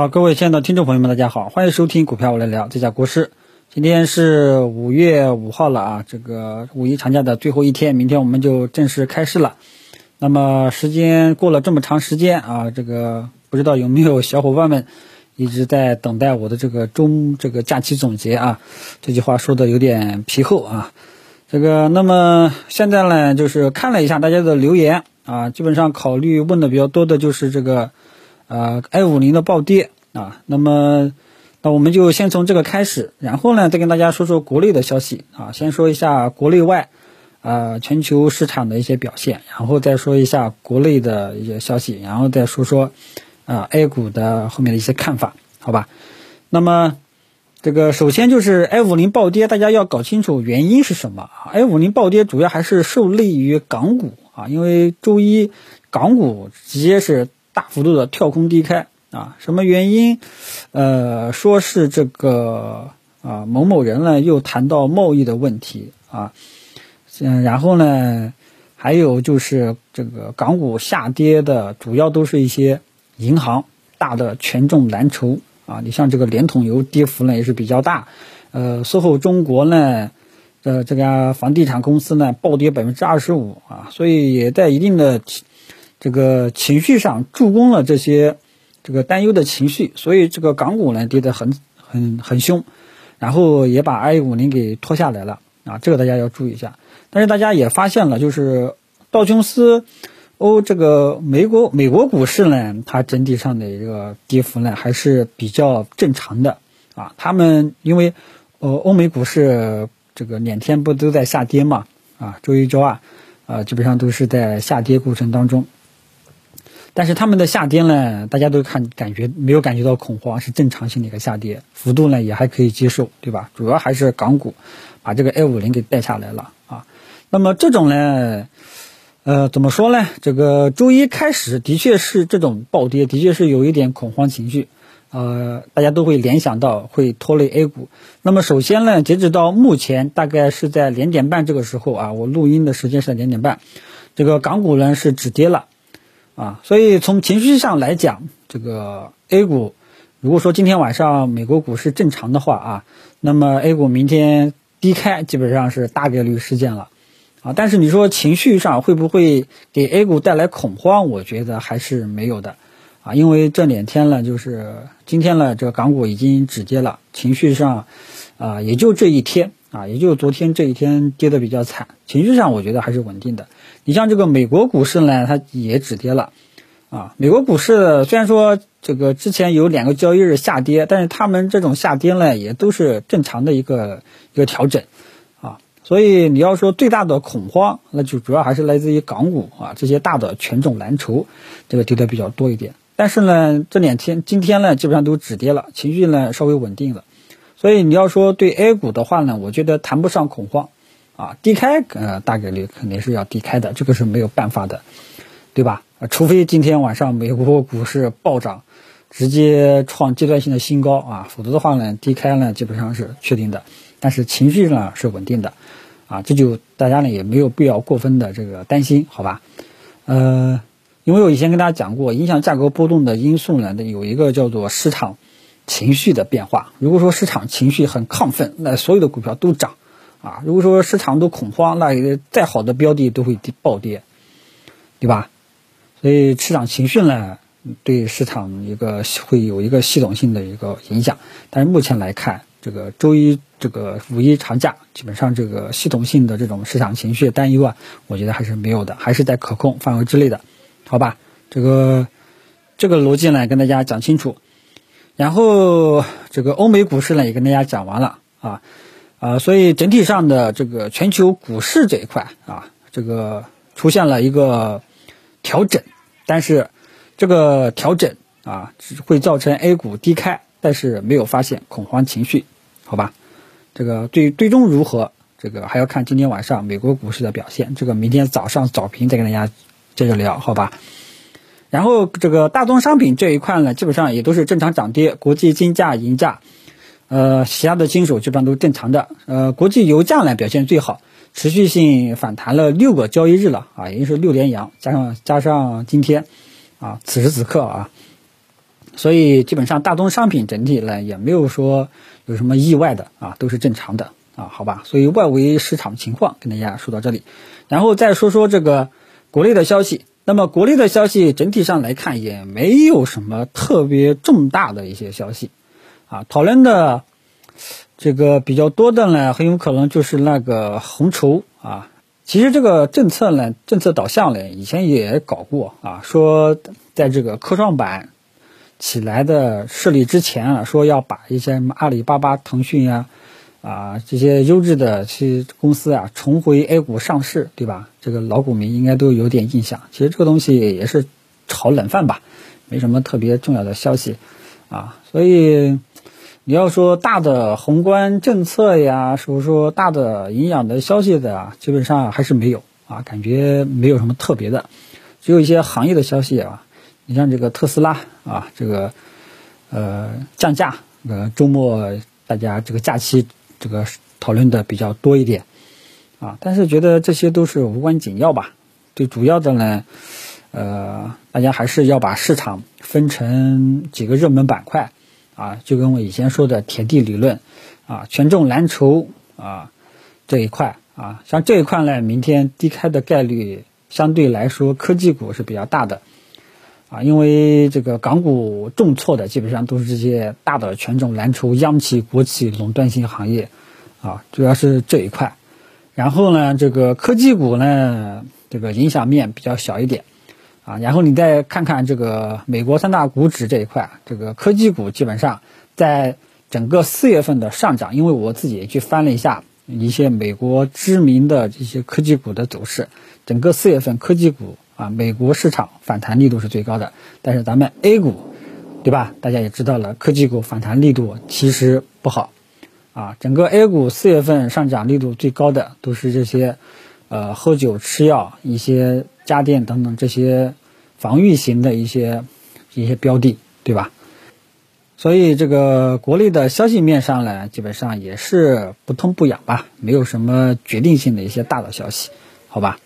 好，各位亲爱的听众朋友们，大家好，欢迎收听股票我来聊，这家国师。今天是五月五号了啊，这个五一长假的最后一天，明天我们就正式开市了。那么时间过了这么长时间啊，这个不知道有没有小伙伴们一直在等待我的这个中这个假期总结啊？这句话说的有点皮厚啊。这个那么现在呢，就是看了一下大家的留言啊，基本上考虑问的比较多的就是这个呃 A 五零的暴跌啊。那么那我们就先从这个开始，然后呢，再跟大家说说国内的消息啊。先说一下国内外，啊，全球市场的一些表现，然后再说一下国内的一些消息，然后再说说啊 A 股的后面的一些看法，好吧？那么这个首先就是 A 五零暴跌，大家要搞清楚原因是什么啊？A 五零暴跌主要还是受利于港股啊，因为周一港股直接是大幅度的跳空低开。啊，什么原因？呃，说是这个啊，某某人呢又谈到贸易的问题啊，嗯，然后呢，还有就是这个港股下跌的主要都是一些银行大的权重蓝筹啊，你像这个联通油跌幅呢也是比较大，呃，SOHO 中国呢，呃，这家房地产公司呢暴跌百分之二十五啊，所以也在一定的这个情绪上助攻了这些。这个担忧的情绪，所以这个港股呢跌得很很很凶，然后也把 I 五零给拖下来了啊，这个大家要注意一下。但是大家也发现了，就是道琼斯、欧这个美国美国股市呢，它整体上的一个跌幅呢还是比较正常的啊。他们因为呃欧美股市这个两天不都在下跌嘛啊，周一周二啊基本上都是在下跌过程当中。但是他们的下跌呢，大家都看感觉没有感觉到恐慌，是正常性的一个下跌幅度呢，也还可以接受，对吧？主要还是港股把这个 A 五零给带下来了啊。那么这种呢，呃，怎么说呢？这个周一开始的确是这种暴跌，的确是有一点恐慌情绪，呃，大家都会联想到会拖累 A 股。那么首先呢，截止到目前，大概是在两点半这个时候啊，我录音的时间是在两点半，这个港股呢是止跌了。啊，所以从情绪上来讲，这个 A 股，如果说今天晚上美国股市正常的话啊，那么 A 股明天低开基本上是大概率事件了，啊，但是你说情绪上会不会给 A 股带来恐慌？我觉得还是没有的，啊，因为这两天呢，就是今天呢，这个港股已经止跌了，情绪上，啊，也就这一天。啊，也就是昨天这一天跌的比较惨，情绪上我觉得还是稳定的。你像这个美国股市呢，它也止跌了。啊，美国股市虽然说这个之前有两个交易日下跌，但是他们这种下跌呢，也都是正常的一个一个调整。啊，所以你要说最大的恐慌，那就主要还是来自于港股啊这些大的权重蓝筹，这个跌的比较多一点。但是呢，这两天今天呢，基本上都止跌了，情绪呢稍微稳定了。所以你要说对 A 股的话呢，我觉得谈不上恐慌，啊，低开呃大概率肯定是要低开的，这个是没有办法的，对吧？除非今天晚上美国股市暴涨，直接创阶段性的新高啊，否则的话呢，低开呢基本上是确定的。但是情绪呢是稳定的，啊，这就大家呢也没有必要过分的这个担心，好吧？呃，因为我以前跟大家讲过，影响价格波动的因素呢，有一个叫做市场。情绪的变化，如果说市场情绪很亢奋，那所有的股票都涨，啊，如果说市场都恐慌，那再好的标的都会暴跌，对吧？所以市场情绪呢，对市场一个会有一个系统性的一个影响。但是目前来看，这个周一这个五一长假，基本上这个系统性的这种市场情绪担忧啊，我觉得还是没有的，还是在可控范围之内的，好吧？这个这个逻辑呢，跟大家讲清楚。然后这个欧美股市呢也跟大家讲完了啊，啊，所以整体上的这个全球股市这一块啊，这个出现了一个调整，但是这个调整啊只会造成 A 股低开，但是没有发现恐慌情绪，好吧？这个最最终如何，这个还要看今天晚上美国股市的表现，这个明天早上早评再跟大家接着聊，好吧？然后这个大宗商品这一块呢，基本上也都是正常涨跌，国际金价、银价，呃，其他的金属基本上都正常的。呃，国际油价呢表现最好，持续性反弹了六个交易日了啊，也就是六连阳，加上加上今天，啊，此时此刻啊，所以基本上大宗商品整体呢也没有说有什么意外的啊，都是正常的啊，好吧。所以外围市场情况跟大家说到这里，然后再说说这个国内的消息。那么国内的消息整体上来看也没有什么特别重大的一些消息啊，讨论的这个比较多的呢，很有可能就是那个红筹啊。其实这个政策呢，政策导向呢，以前也搞过啊，说在这个科创板起来的势力之前啊，说要把一些什么阿里巴巴、腾讯呀。啊这些优质的去公司啊，重回 A 股上市，对吧？这个老股民应该都有点印象。其实这个东西也是炒冷饭吧，没什么特别重要的消息啊。所以你要说大的宏观政策呀，说说大的营养的消息的啊，基本上还是没有啊，感觉没有什么特别的，只有一些行业的消息啊。你像这个特斯拉啊，这个呃降价，呃周末大家这个假期。这个讨论的比较多一点，啊，但是觉得这些都是无关紧要吧。最主要的呢，呃，大家还是要把市场分成几个热门板块，啊，就跟我以前说的铁地理论，啊，权重蓝筹啊这一块，啊，像这一块呢，明天低开的概率相对来说科技股是比较大的。啊，因为这个港股重挫的基本上都是这些大的权重蓝筹、央企、国企、垄断性行业，啊，主要是这一块。然后呢，这个科技股呢，这个影响面比较小一点，啊，然后你再看看这个美国三大股指这一块，这个科技股基本上在整个四月份的上涨，因为我自己也去翻了一下一些美国知名的这些科技股的走势，整个四月份科技股。啊，美国市场反弹力度是最高的，但是咱们 A 股，对吧？大家也知道了，科技股反弹力度其实不好。啊，整个 A 股四月份上涨力度最高的都是这些，呃，喝酒、吃药、一些家电等等这些防御型的一些一些标的，对吧？所以这个国内的消息面上呢，基本上也是不痛不痒吧，没有什么决定性的一些大的消息，好吧？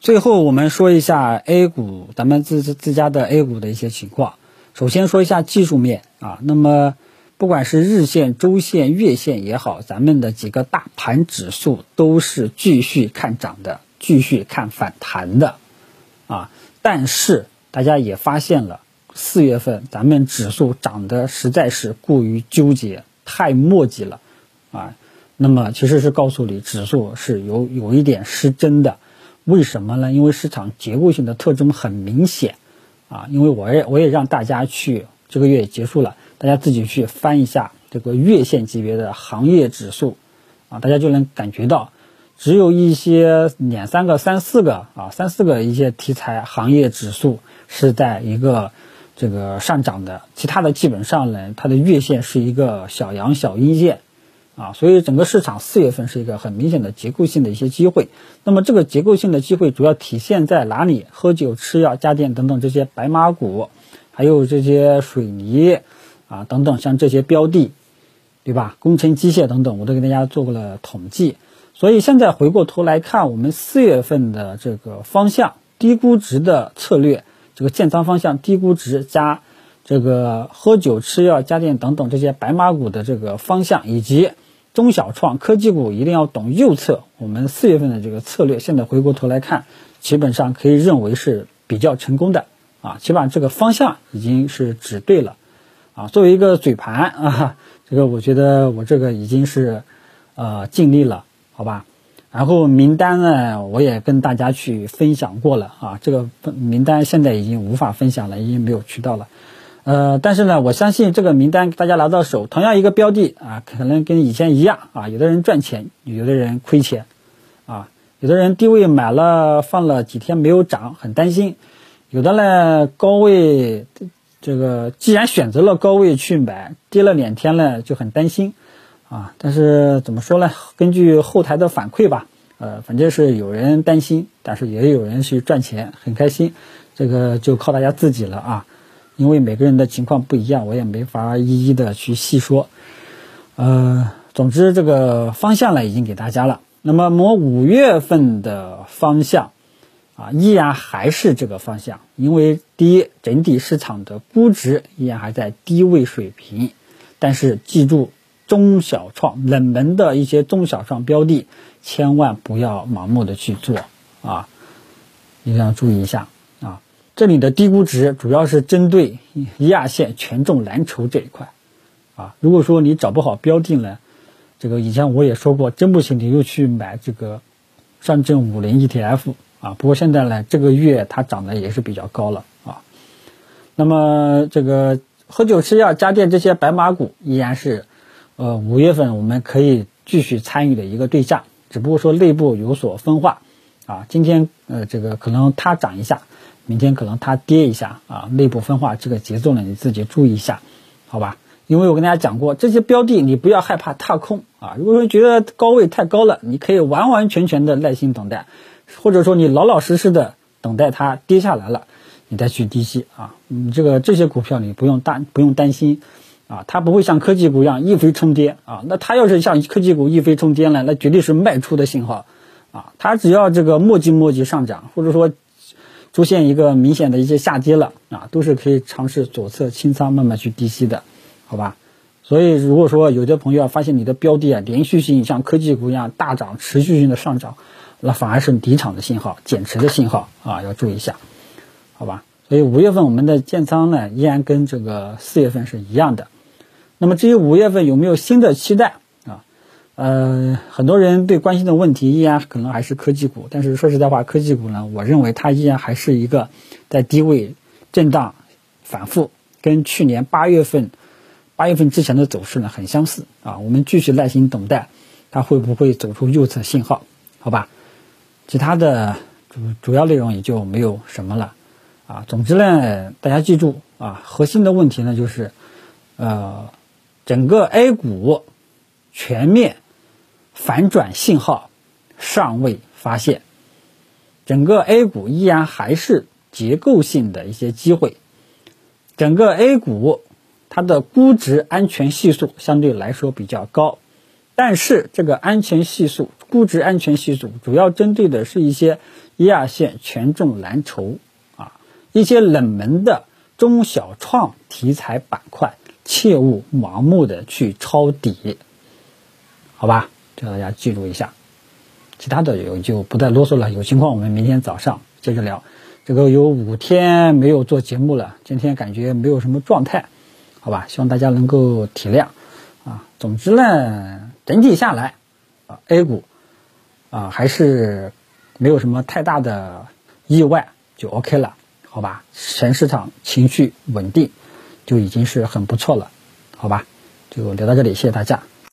最后我们说一下 A 股，咱们自自自家的 A 股的一些情况。首先说一下技术面啊，那么不管是日线、周线、月线也好，咱们的几个大盘指数都是继续看涨的，继续看反弹的啊。但是大家也发现了，四月份咱们指数涨得实在是过于纠结，太墨迹了啊。那么其实是告诉你，指数是有有一点失真的。为什么呢？因为市场结构性的特征很明显，啊，因为我也我也让大家去这个月结束了，大家自己去翻一下这个月线级别的行业指数，啊，大家就能感觉到，只有一些两三个、三四个啊，三四个一些题材行业指数是在一个这个上涨的，其他的基本上呢，它的月线是一个小阳小阴线。啊，所以整个市场四月份是一个很明显的结构性的一些机会。那么这个结构性的机会主要体现在哪里？喝酒、吃药、家电等等这些白马股，还有这些水泥啊等等，像这些标的，对吧？工程机械等等，我都给大家做过了统计。所以现在回过头来看，我们四月份的这个方向，低估值的策略，这个建仓方向低估值加这个喝酒、吃药、家电等等这些白马股的这个方向，以及中小创科技股一定要懂右侧。我们四月份的这个策略，现在回过头来看，基本上可以认为是比较成功的啊。起码这个方向已经是指对了啊。作为一个嘴盘啊，这个我觉得我这个已经是呃尽力了，好吧。然后名单呢，我也跟大家去分享过了啊。这个名单现在已经无法分享了，已经没有渠道了。呃，但是呢，我相信这个名单大家拿到手，同样一个标的啊，可能跟以前一样啊，有的人赚钱，有的人亏钱，啊，有的人低位买了放了几天没有涨，很担心；有的呢高位这个既然选择了高位去买，跌了两天呢就很担心，啊，但是怎么说呢？根据后台的反馈吧，呃，反正是有人担心，但是也有人去赚钱，很开心，这个就靠大家自己了啊。因为每个人的情况不一样，我也没法一一的去细说。呃，总之这个方向呢已经给大家了。那么我五月份的方向啊，依然还是这个方向。因为第一，整体市场的估值依然还在低位水平，但是记住，中小创冷门的一些中小创标的，千万不要盲目的去做啊，一定要注意一下。这里的低估值主要是针对一二线权重蓝筹这一块啊。如果说你找不好标的呢，这个以前我也说过，真不行你又去买这个上证五零 ETF。啊，不过现在呢，这个月它涨得也是比较高了啊。那么这个喝酒吃药家电这些白马股依然是，呃，五月份我们可以继续参与的一个对象，只不过说内部有所分化啊。今天呃这个可能它涨一下，明天可能它跌一下啊。内部分化这个节奏呢，你自己注意一下，好吧？因为我跟大家讲过，这些标的你不要害怕踏空啊。如果说觉得高位太高了，你可以完完全全的耐心等待。或者说你老老实实的等待它跌下来了，你再去低吸啊，你这个这些股票你不用担不用担心，啊，它不会像科技股一样一飞冲天啊，那它要是像科技股一飞冲天了，那绝对是卖出的信号，啊，它只要这个磨叽磨叽上涨，或者说出现一个明显的一些下跌了啊，都是可以尝试左侧清仓慢慢去低吸的，好吧？所以如果说有的朋友啊发现你的标的啊连续性像科技股一样大涨，持续性的上涨。那反而是离场的信号，减持的信号啊，要注意一下，好吧？所以五月份我们的建仓呢，依然跟这个四月份是一样的。那么至于五月份有没有新的期待？呃，很多人对关心的问题依然可能还是科技股，但是说实在话，科技股呢，我认为它依然还是一个在低位震荡反复，跟去年八月份八月份之前的走势呢很相似啊。我们继续耐心等待，它会不会走出右侧信号？好吧？其他的主主要内容也就没有什么了，啊，总之呢，大家记住啊，核心的问题呢就是，呃，整个 A 股全面反转信号尚未发现，整个 A 股依然还是结构性的一些机会，整个 A 股它的估值安全系数相对来说比较高，但是这个安全系数。估值安全系数主要针对的是一些一二线权重蓝筹啊，一些冷门的中小创题材板块，切勿盲目的去抄底，好吧？这大家记住一下。其他的有就不再啰嗦了，有情况我们明天早上接着聊。这个有五天没有做节目了，今天感觉没有什么状态，好吧？希望大家能够体谅啊。总之呢，整体下来啊，A 股。啊，还是没有什么太大的意外，就 OK 了，好吧？全市场情绪稳定，就已经是很不错了，好吧？就聊到这里，谢谢大家。